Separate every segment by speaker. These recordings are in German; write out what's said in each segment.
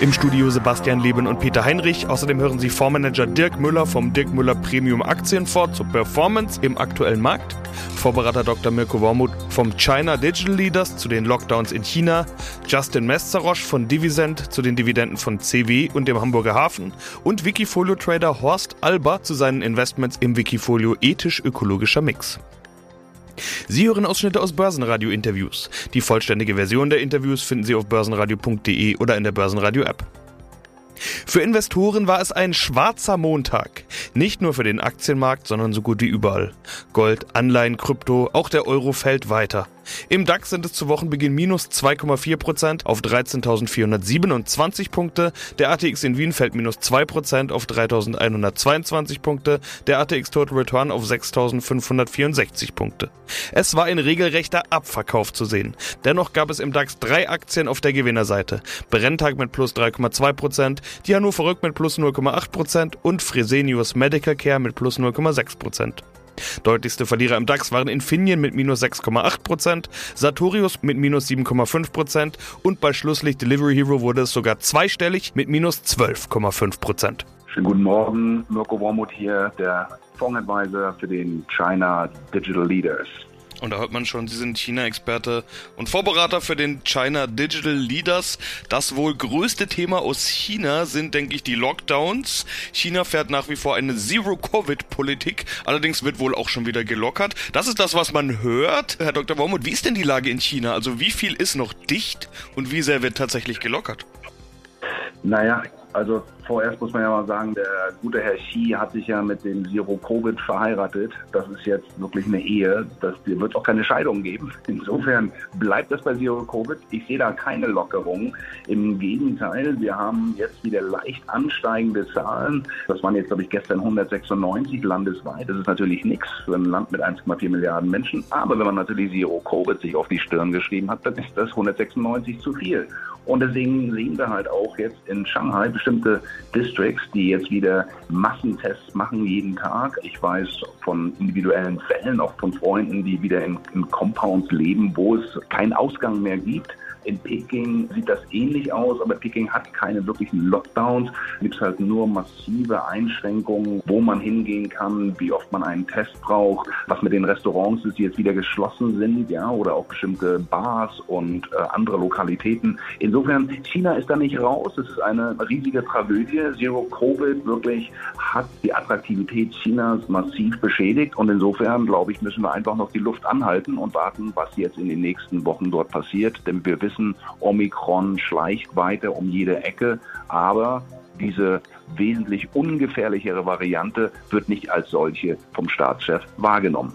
Speaker 1: Im Studio Sebastian Leben und Peter Heinrich. Außerdem hören Sie Fondsmanager Dirk Müller vom Dirk Müller Premium Aktienfonds zur Performance im aktuellen Markt. Vorberater Dr. Mirko Wormuth vom China Digital Leaders zu den Lockdowns in China. Justin Mesterosch von Divisent zu den Dividenden von CW und dem Hamburger Hafen. Und Wikifolio-Trader Horst Alba zu seinen Investments im Wikifolio ethisch-ökologischer Mix. Sie hören Ausschnitte aus Börsenradio-Interviews. Die vollständige Version der Interviews finden Sie auf börsenradio.de oder in der Börsenradio-App. Für Investoren war es ein schwarzer Montag. Nicht nur für den Aktienmarkt, sondern so gut wie überall. Gold, Anleihen, Krypto, auch der Euro fällt weiter. Im DAX sind es zu Wochenbeginn minus 2,4% auf 13.427 Punkte. Der ATX in Wien fällt minus 2% auf 3.122 Punkte. Der ATX Total Return auf 6.564 Punkte. Es war ein regelrechter Abverkauf zu sehen. Dennoch gab es im DAX drei Aktien auf der Gewinnerseite. Brenntag mit plus 3,2%, die Hannover Rück mit plus 0,8% und Fresenius Medical Care mit plus 0,6%. Deutlichste Verlierer im DAX waren Infineon mit minus 6,8%, Sartorius mit minus 7,5% und bei Schlusslicht Delivery Hero wurde es sogar zweistellig mit minus 12,5%.
Speaker 2: Schönen guten Morgen, Mirko Wormuth hier, der Fondsadvisor für den China Digital Leaders.
Speaker 1: Und da hört man schon, Sie sind China-Experte und Vorberater für den China Digital Leaders. Das wohl größte Thema aus China sind, denke ich, die Lockdowns. China fährt nach wie vor eine Zero-Covid-Politik. Allerdings wird wohl auch schon wieder gelockert. Das ist das, was man hört. Herr Dr. Wormuth, wie ist denn die Lage in China? Also wie viel ist noch dicht und wie sehr wird tatsächlich gelockert?
Speaker 2: Naja, also vorerst muss man ja mal sagen, der gute Herr Xi hat sich ja mit dem Zero Covid verheiratet. Das ist jetzt wirklich eine Ehe. Das wird auch keine Scheidung geben. Insofern bleibt das bei Zero Covid. Ich sehe da keine Lockerung. Im Gegenteil, wir haben jetzt wieder leicht ansteigende Zahlen. Das waren jetzt, glaube ich, gestern 196 landesweit. Das ist natürlich nichts für ein Land mit 1,4 Milliarden Menschen. Aber wenn man natürlich Zero Covid sich auf die Stirn geschrieben hat, dann ist das 196 zu viel. Und deswegen sehen wir halt auch jetzt in Shanghai bestimmte Districts, die jetzt wieder Massentests machen jeden Tag. Ich weiß von individuellen Fällen, auch von Freunden, die wieder in, in Compounds leben, wo es keinen Ausgang mehr gibt. In Peking sieht das ähnlich aus, aber Peking hat keine wirklichen Lockdowns. Es gibt halt nur massive Einschränkungen, wo man hingehen kann, wie oft man einen Test braucht, was mit den Restaurants ist, die jetzt wieder geschlossen sind, ja, oder auch bestimmte Bars und äh, andere Lokalitäten. Insofern, China ist da nicht raus. Es ist eine riesige Tragödie. Zero Covid wirklich hat die Attraktivität Chinas massiv beschädigt und insofern, glaube ich, müssen wir einfach noch die Luft anhalten und warten, was jetzt in den nächsten Wochen dort passiert, denn wir wissen, wissen, Omikron schleicht weiter um jede Ecke, aber diese wesentlich ungefährlichere Variante wird nicht als solche vom Staatschef wahrgenommen.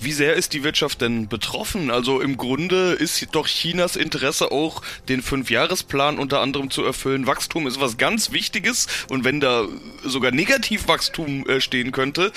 Speaker 1: Wie sehr ist die Wirtschaft denn betroffen? Also im Grunde ist doch Chinas Interesse auch, den Fünfjahresplan unter anderem zu erfüllen. Wachstum ist was ganz Wichtiges und wenn da sogar Negativwachstum äh, stehen könnte,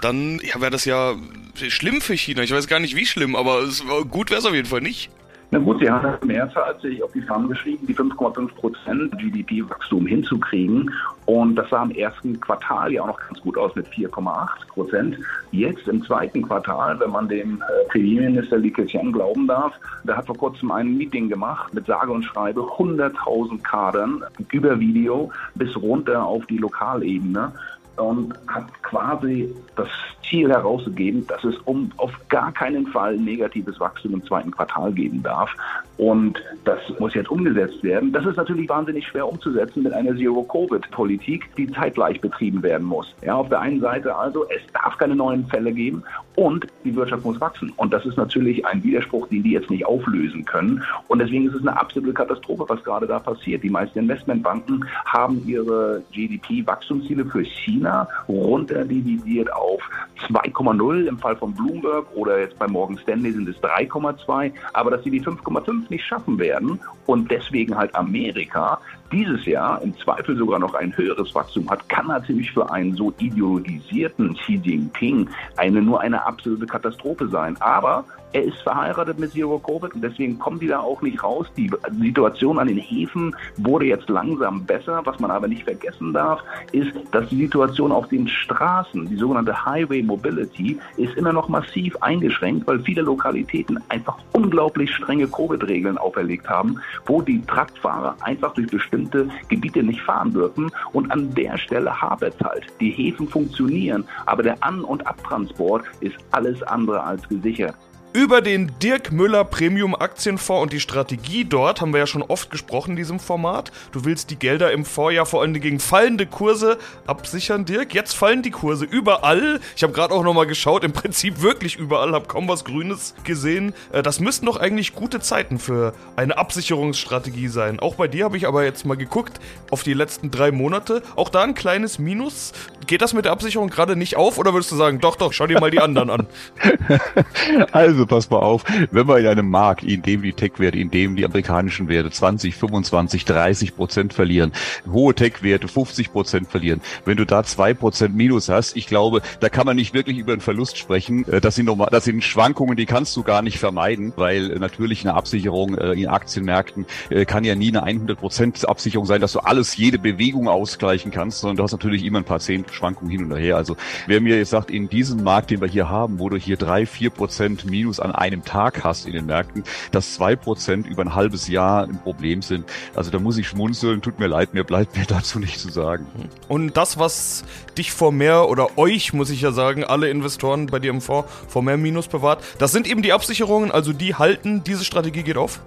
Speaker 1: dann ja, wäre das ja schlimm für China. Ich weiß gar nicht, wie schlimm, aber es, gut wäre es auf jeden Fall nicht.
Speaker 2: Na gut, Sie haben im März sich auf die Fahnen geschrieben, die 5,5 Prozent GDP-Wachstum hinzukriegen. Und das sah im ersten Quartal ja auch noch ganz gut aus mit 4,8 Prozent. Jetzt im zweiten Quartal, wenn man dem äh, Premierminister Li Keqiang glauben darf, der hat vor kurzem ein Meeting gemacht mit sage und schreibe 100.000 Kadern über Video bis runter auf die Lokalebene und hat quasi das Ziel herausgegeben, dass es um auf gar keinen Fall negatives Wachstum im zweiten Quartal geben darf. Und das muss jetzt umgesetzt werden. Das ist natürlich wahnsinnig schwer umzusetzen mit einer Zero-Covid-Politik, die zeitgleich betrieben werden muss. Ja, auf der einen Seite also, es darf keine neuen Fälle geben und die Wirtschaft muss wachsen. Und das ist natürlich ein Widerspruch, den die jetzt nicht auflösen können. Und deswegen ist es eine absolute Katastrophe, was gerade da passiert. Die meisten Investmentbanken haben ihre GDP-Wachstumsziele für China runterdividiert auf 2,0 im Fall von Bloomberg oder jetzt bei Morgan Stanley sind es 3,2, aber dass sie die 5,5 nicht schaffen werden und deswegen halt Amerika dieses Jahr im Zweifel sogar noch ein höheres Wachstum hat, kann natürlich für einen so ideologisierten Xi Jinping eine, nur eine absolute Katastrophe sein. Aber er ist verheiratet mit Zero Covid und deswegen kommen die da auch nicht raus. Die Situation an den Häfen wurde jetzt langsam besser. Was man aber nicht vergessen darf, ist, dass die Situation auf den Straßen, die sogenannte Highway Mobility, ist immer noch massiv eingeschränkt, weil viele Lokalitäten einfach unglaublich strenge Covid-Regeln auferlegt haben, wo die Truckfahrer einfach durch bestimmte Gebiete nicht fahren dürfen. Und an der Stelle hapert es halt. Die Häfen funktionieren, aber der An- und Abtransport ist alles andere als gesichert.
Speaker 1: Über den Dirk Müller Premium Aktienfonds und die Strategie dort haben wir ja schon oft gesprochen in diesem Format. Du willst die Gelder im Vorjahr vor allem gegen fallende Kurse absichern, Dirk. Jetzt fallen die Kurse überall. Ich habe gerade auch nochmal geschaut, im Prinzip wirklich überall, habe kaum was Grünes gesehen. Äh, das müssten doch eigentlich gute Zeiten für eine Absicherungsstrategie sein. Auch bei dir habe ich aber jetzt mal geguckt auf die letzten drei Monate. Auch da ein kleines Minus. Geht das mit der Absicherung gerade nicht auf oder würdest du sagen, doch, doch, schau dir mal die anderen an?
Speaker 3: also pass mal auf, wenn wir in einem Markt, in dem die Tech-Werte, in dem die amerikanischen Werte 20, 25, 30 Prozent verlieren, hohe Tech-Werte 50 Prozent verlieren, wenn du da zwei Prozent Minus hast, ich glaube, da kann man nicht wirklich über einen Verlust sprechen. Äh, das sind normal, das sind Schwankungen, die kannst du gar nicht vermeiden, weil äh, natürlich eine Absicherung äh, in Aktienmärkten kann ja nie eine 100 Prozent Absicherung sein, dass du alles, jede Bewegung ausgleichen kannst, sondern du hast natürlich immer ein paar zehn Schwankungen hin und her. Also wer mir jetzt sagt, in diesem Markt, den wir hier haben, wo du hier drei, vier Prozent Minus Minus an einem Tag hast in den Märkten, dass zwei Prozent über ein halbes Jahr ein Problem sind. Also da muss ich schmunzeln, tut mir leid, mir bleibt mir dazu nicht zu sagen.
Speaker 1: Und das, was dich vor mehr oder euch, muss ich ja sagen, alle Investoren bei dir im Fonds vor mehr Minus bewahrt, das sind eben die Absicherungen, also die halten, diese Strategie geht auf?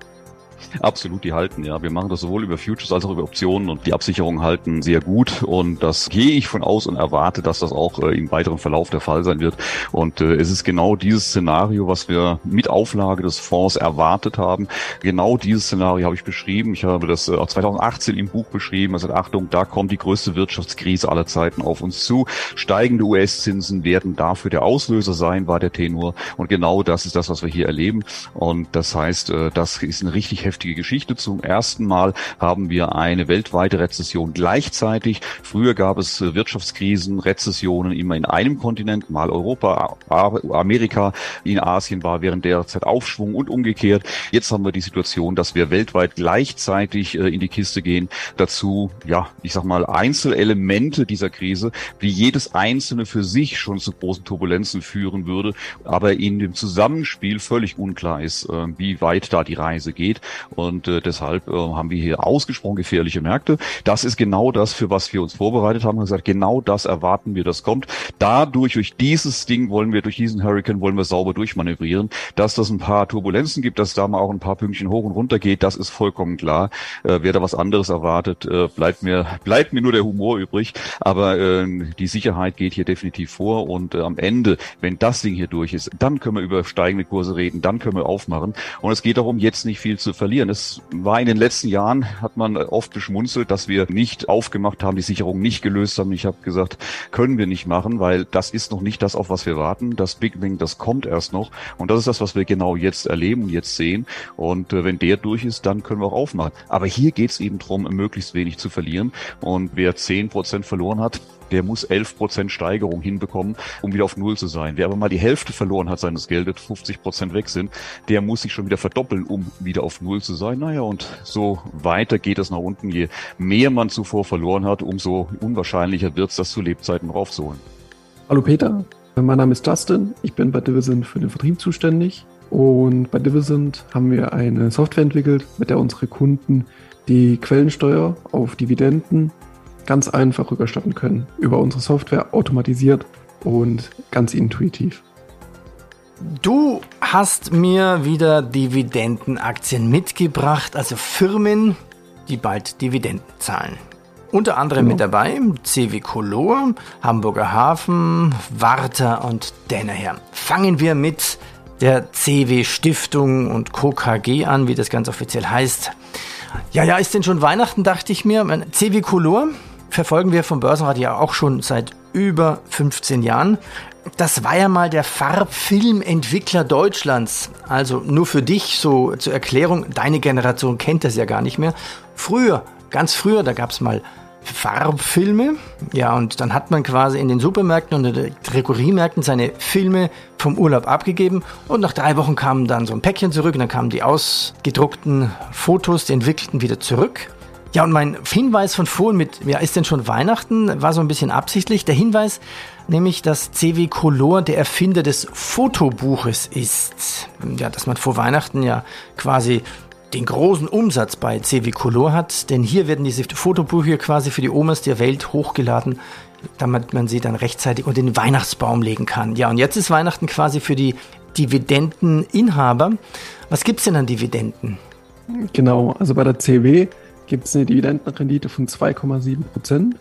Speaker 3: Absolut, die halten, ja. Wir machen das sowohl über Futures als auch über Optionen und die Absicherungen halten sehr gut und das gehe ich von aus und erwarte, dass das auch äh, im weiteren Verlauf der Fall sein wird. Und äh, es ist genau dieses Szenario, was wir mit Auflage des Fonds erwartet haben. Genau dieses Szenario habe ich beschrieben. Ich habe das äh, auch 2018 im Buch beschrieben. Also Achtung, da kommt die größte Wirtschaftskrise aller Zeiten auf uns zu. Steigende US-Zinsen werden dafür der Auslöser sein, war der Tenor. Und genau das ist das, was wir hier erleben. Und das heißt, äh, das ist eine richtig heftige Geschichte. Zum ersten Mal haben wir eine weltweite Rezession gleichzeitig. Früher gab es äh, Wirtschaftskrisen, Rezessionen immer in einem Kontinent, mal Europa, Amerika, in Asien war während der Zeit Aufschwung und umgekehrt. Jetzt haben wir die Situation, dass wir weltweit gleichzeitig äh, in die Kiste gehen. Dazu, ja, ich sag mal, Einzelelemente dieser Krise, wie jedes einzelne für sich schon zu großen Turbulenzen führen würde, aber in dem Zusammenspiel völlig unklar ist, äh, wie weit da die Reise geht. Und äh, deshalb äh, haben wir hier ausgesprochen gefährliche Märkte. Das ist genau das, für was wir uns vorbereitet haben. Wir haben gesagt, genau das erwarten wir, das kommt. Dadurch, durch dieses Ding wollen wir, durch diesen Hurricane wollen wir sauber durchmanövrieren. Dass das ein paar Turbulenzen gibt, dass da mal auch ein paar Pünktchen hoch und runter geht, das ist vollkommen klar. Äh, wer da was anderes erwartet, äh, bleibt mir, bleibt mir nur der Humor übrig. Aber äh, die Sicherheit geht hier definitiv vor. Und äh, am Ende, wenn das Ding hier durch ist, dann können wir über steigende Kurse reden, dann können wir aufmachen. Und es geht darum, jetzt nicht viel zu verlieren verlieren. Es war in den letzten Jahren, hat man oft geschmunzelt, dass wir nicht aufgemacht haben, die Sicherung nicht gelöst haben. Ich habe gesagt, können wir nicht machen, weil das ist noch nicht das, auf was wir warten. Das Big Bang, das kommt erst noch. Und das ist das, was wir genau jetzt erleben und jetzt sehen. Und äh, wenn der durch ist, dann können wir auch aufmachen. Aber hier geht es eben darum, möglichst wenig zu verlieren. Und wer zehn Prozent verloren hat, der muss 11 Prozent Steigerung hinbekommen, um wieder auf Null zu sein. Wer aber mal die Hälfte verloren hat seines Geldes, 50 Prozent weg sind, der muss sich schon wieder verdoppeln, um wieder auf Null zu sein. Naja, und so weiter geht es nach unten. Je mehr man zuvor verloren hat, umso unwahrscheinlicher wird es, das zu Lebzeiten raufzuholen.
Speaker 4: Hallo Peter, mein Name ist Justin. Ich bin bei Divisent für den Vertrieb zuständig. Und bei Divisent haben wir eine Software entwickelt, mit der unsere Kunden die Quellensteuer auf Dividenden ganz einfach rüberstatten können. Über unsere Software automatisiert und ganz intuitiv.
Speaker 5: Du hast mir wieder Dividendenaktien mitgebracht, also Firmen, die bald Dividenden zahlen. Unter anderem genau. mit dabei CW Color, Hamburger Hafen, Warta und Danaher. Fangen wir mit der CW Stiftung und Co. KG an, wie das ganz offiziell heißt. Ja, ja, ist denn schon Weihnachten, dachte ich mir. CW Color verfolgen wir vom Börsenradio auch schon seit über 15 Jahren. Das war ja mal der Farbfilmentwickler Deutschlands. Also nur für dich so zur Erklärung, deine Generation kennt das ja gar nicht mehr. Früher ganz früher, da gab es mal Farbfilme. Ja, und dann hat man quasi in den Supermärkten und in den Drogeriemärkten seine Filme vom Urlaub abgegeben. Und nach drei Wochen kamen dann so ein Päckchen zurück und dann kamen die ausgedruckten Fotos, die entwickelten wieder zurück. Ja, und mein Hinweis von vorhin mit, ja, ist denn schon Weihnachten, war so ein bisschen absichtlich. Der Hinweis, nämlich, dass CW Color der Erfinder des Fotobuches ist. Ja, dass man vor Weihnachten ja quasi den großen Umsatz bei CW Color hat, denn hier werden diese Fotobücher quasi für die Omas der Welt hochgeladen, damit man sie dann rechtzeitig unter den Weihnachtsbaum legen kann. Ja, und jetzt ist Weihnachten quasi für die Dividendeninhaber. Was gibt es denn an Dividenden?
Speaker 4: Genau, also bei der CW gibt es eine Dividendenrendite von 2,7 Prozent.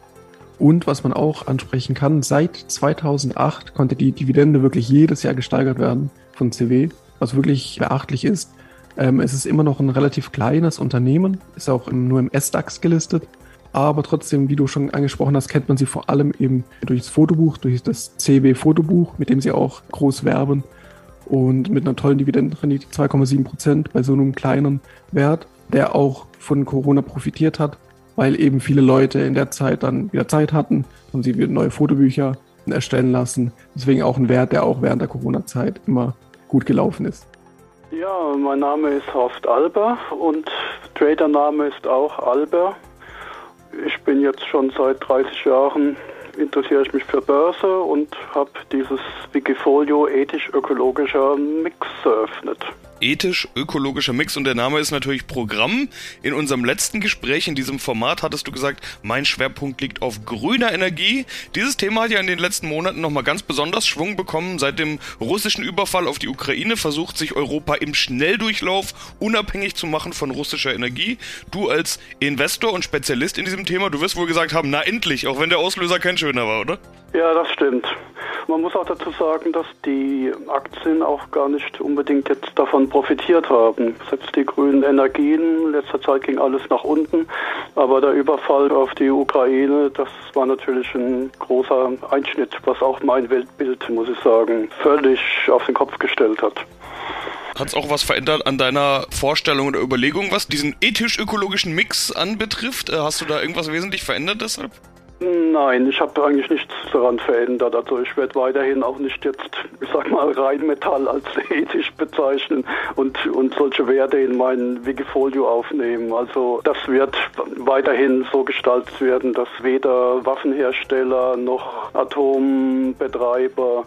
Speaker 4: Und was man auch ansprechen kann, seit 2008 konnte die Dividende wirklich jedes Jahr gesteigert werden von CW, was wirklich beachtlich ist. Ähm, es ist immer noch ein relativ kleines Unternehmen, ist auch im, nur im S-DAX gelistet, aber trotzdem, wie du schon angesprochen hast, kennt man sie vor allem eben durch das Fotobuch, durch das CW-Fotobuch, mit dem sie auch groß werben und mit einer tollen Dividendenrendite 2,7 Prozent bei so einem kleinen Wert der auch von Corona profitiert hat, weil eben viele Leute in der Zeit dann wieder Zeit hatten, haben sie wieder neue Fotobücher erstellen lassen. Deswegen auch ein Wert, der auch während der Corona-Zeit immer gut gelaufen ist.
Speaker 6: Ja, mein Name ist Horst Alber und Tradername ist auch Alber. Ich bin jetzt schon seit 30 Jahren interessiere ich mich für Börse und habe dieses Wikifolio ethisch-ökologischer Mix eröffnet
Speaker 1: ethisch-ökologischer Mix und der Name ist natürlich Programm. In unserem letzten Gespräch in diesem Format hattest du gesagt, mein Schwerpunkt liegt auf grüner Energie. Dieses Thema hat ja in den letzten Monaten nochmal ganz besonders Schwung bekommen. Seit dem russischen Überfall auf die Ukraine versucht sich Europa im Schnelldurchlauf unabhängig zu machen von russischer Energie. Du als Investor und Spezialist in diesem Thema, du wirst wohl gesagt haben, na endlich, auch wenn der Auslöser kein schöner war, oder?
Speaker 6: Ja, das stimmt. Man muss auch dazu sagen, dass die Aktien auch gar nicht unbedingt jetzt davon profitiert haben. Selbst die grünen Energien, in letzter Zeit ging alles nach unten, aber der Überfall auf die Ukraine, das war natürlich ein großer Einschnitt, was auch mein Weltbild, muss ich sagen, völlig auf den Kopf gestellt hat.
Speaker 1: Hat es auch was verändert an deiner Vorstellung oder Überlegung, was diesen ethisch-ökologischen Mix anbetrifft? Äh, hast du da irgendwas wesentlich verändert deshalb?
Speaker 6: Nein, ich habe eigentlich nichts daran verändert. Also ich werde weiterhin auch nicht jetzt, ich sag mal, Rheinmetall als ethisch bezeichnen und, und solche Werte in mein Wikifolio aufnehmen. Also das wird weiterhin so gestaltet werden, dass weder Waffenhersteller noch Atombetreiber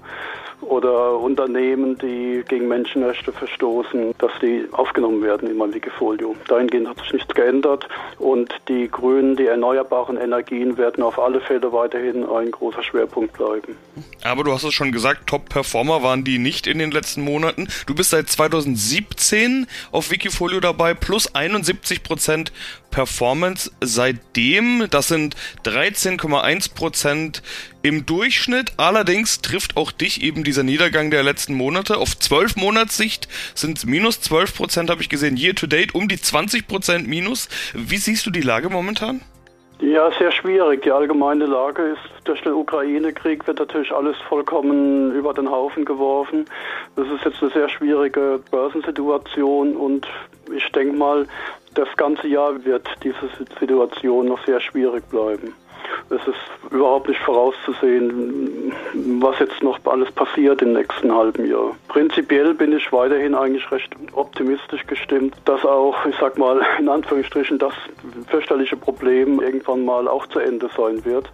Speaker 6: oder Unternehmen, die gegen Menschenrechte verstoßen, dass die aufgenommen werden in mein Wikifolio. Dahingehend hat sich nichts geändert und die Grünen, die erneuerbaren Energien werden auf alle Fälle weiterhin ein großer Schwerpunkt bleiben.
Speaker 1: Aber du hast es schon gesagt, Top-Performer waren die nicht in den letzten Monaten. Du bist seit 2017 auf Wikifolio dabei, plus 71 Prozent Performance seitdem. Das sind 13,1 Prozent im Durchschnitt. Allerdings trifft auch dich eben dieser Niedergang der letzten Monate. Auf 12 Monatssicht sind es minus 12 Prozent, habe ich gesehen. Year to date um die 20 Prozent minus. Wie siehst du die Lage momentan?
Speaker 6: Ja, sehr schwierig. Die allgemeine Lage ist, durch den Ukraine-Krieg wird natürlich alles vollkommen über den Haufen geworfen. Das ist jetzt eine sehr schwierige Börsensituation und ich denke mal, das ganze Jahr wird diese Situation noch sehr schwierig bleiben. Es ist überhaupt nicht vorauszusehen, was jetzt noch alles passiert im nächsten halben Jahr. Prinzipiell bin ich weiterhin eigentlich recht optimistisch gestimmt, dass auch, ich sag mal, in Anführungsstrichen das fürchterliche Problem irgendwann mal auch zu Ende sein wird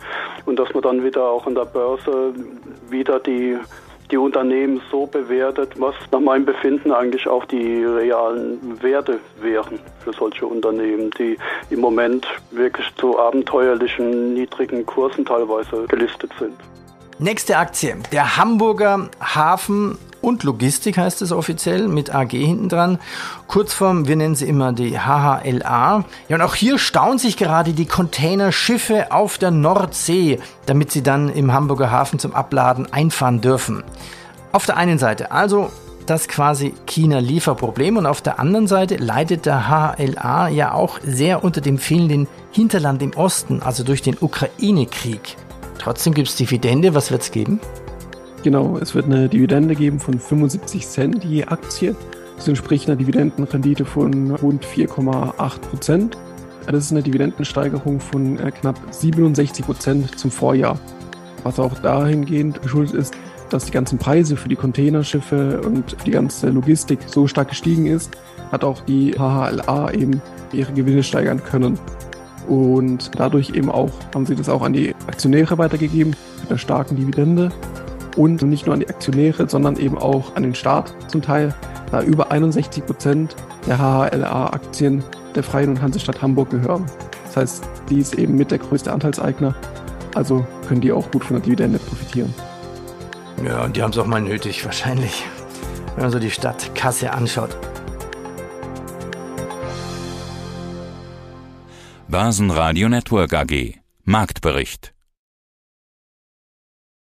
Speaker 6: und dass man dann wieder auch an der Börse wieder die die Unternehmen so bewertet, was nach meinem Befinden eigentlich auch die realen Werte wären für solche Unternehmen, die im Moment wirklich zu abenteuerlichen niedrigen Kursen teilweise gelistet sind.
Speaker 5: Nächste Aktie, der Hamburger Hafen und Logistik heißt es offiziell mit AG hinten dran. Kurzform, wir nennen sie immer die HHLA. Ja, und auch hier stauen sich gerade die Containerschiffe auf der Nordsee, damit sie dann im Hamburger Hafen zum Abladen einfahren dürfen. Auf der einen Seite also das quasi China-Lieferproblem und auf der anderen Seite leidet der HLA ja auch sehr unter dem fehlenden Hinterland im Osten, also durch den Ukraine-Krieg. Trotzdem gibt es Dividende, was wird es geben?
Speaker 4: Genau, es wird eine Dividende geben von 75 Cent je Aktie. Das entspricht einer Dividendenrendite von rund 4,8 Prozent. Das ist eine Dividendensteigerung von äh, knapp 67 Prozent zum Vorjahr. Was auch dahingehend geschuldet ist, dass die ganzen Preise für die Containerschiffe und die ganze Logistik so stark gestiegen ist, hat auch die HHLA eben ihre Gewinne steigern können. Und dadurch eben auch haben sie das auch an die Aktionäre weitergegeben mit einer starken Dividende. Und nicht nur an die Aktionäre, sondern eben auch an den Staat zum Teil, da über 61 Prozent der HHLA-Aktien der Freien und Hansestadt Hamburg gehören. Das heißt, die ist eben mit der größte Anteilseigner, also können die auch gut von der Dividende profitieren.
Speaker 5: Ja, und die haben es auch mal nötig, wahrscheinlich, wenn man so die Stadtkasse anschaut.
Speaker 7: Börsenradio Network AG Marktbericht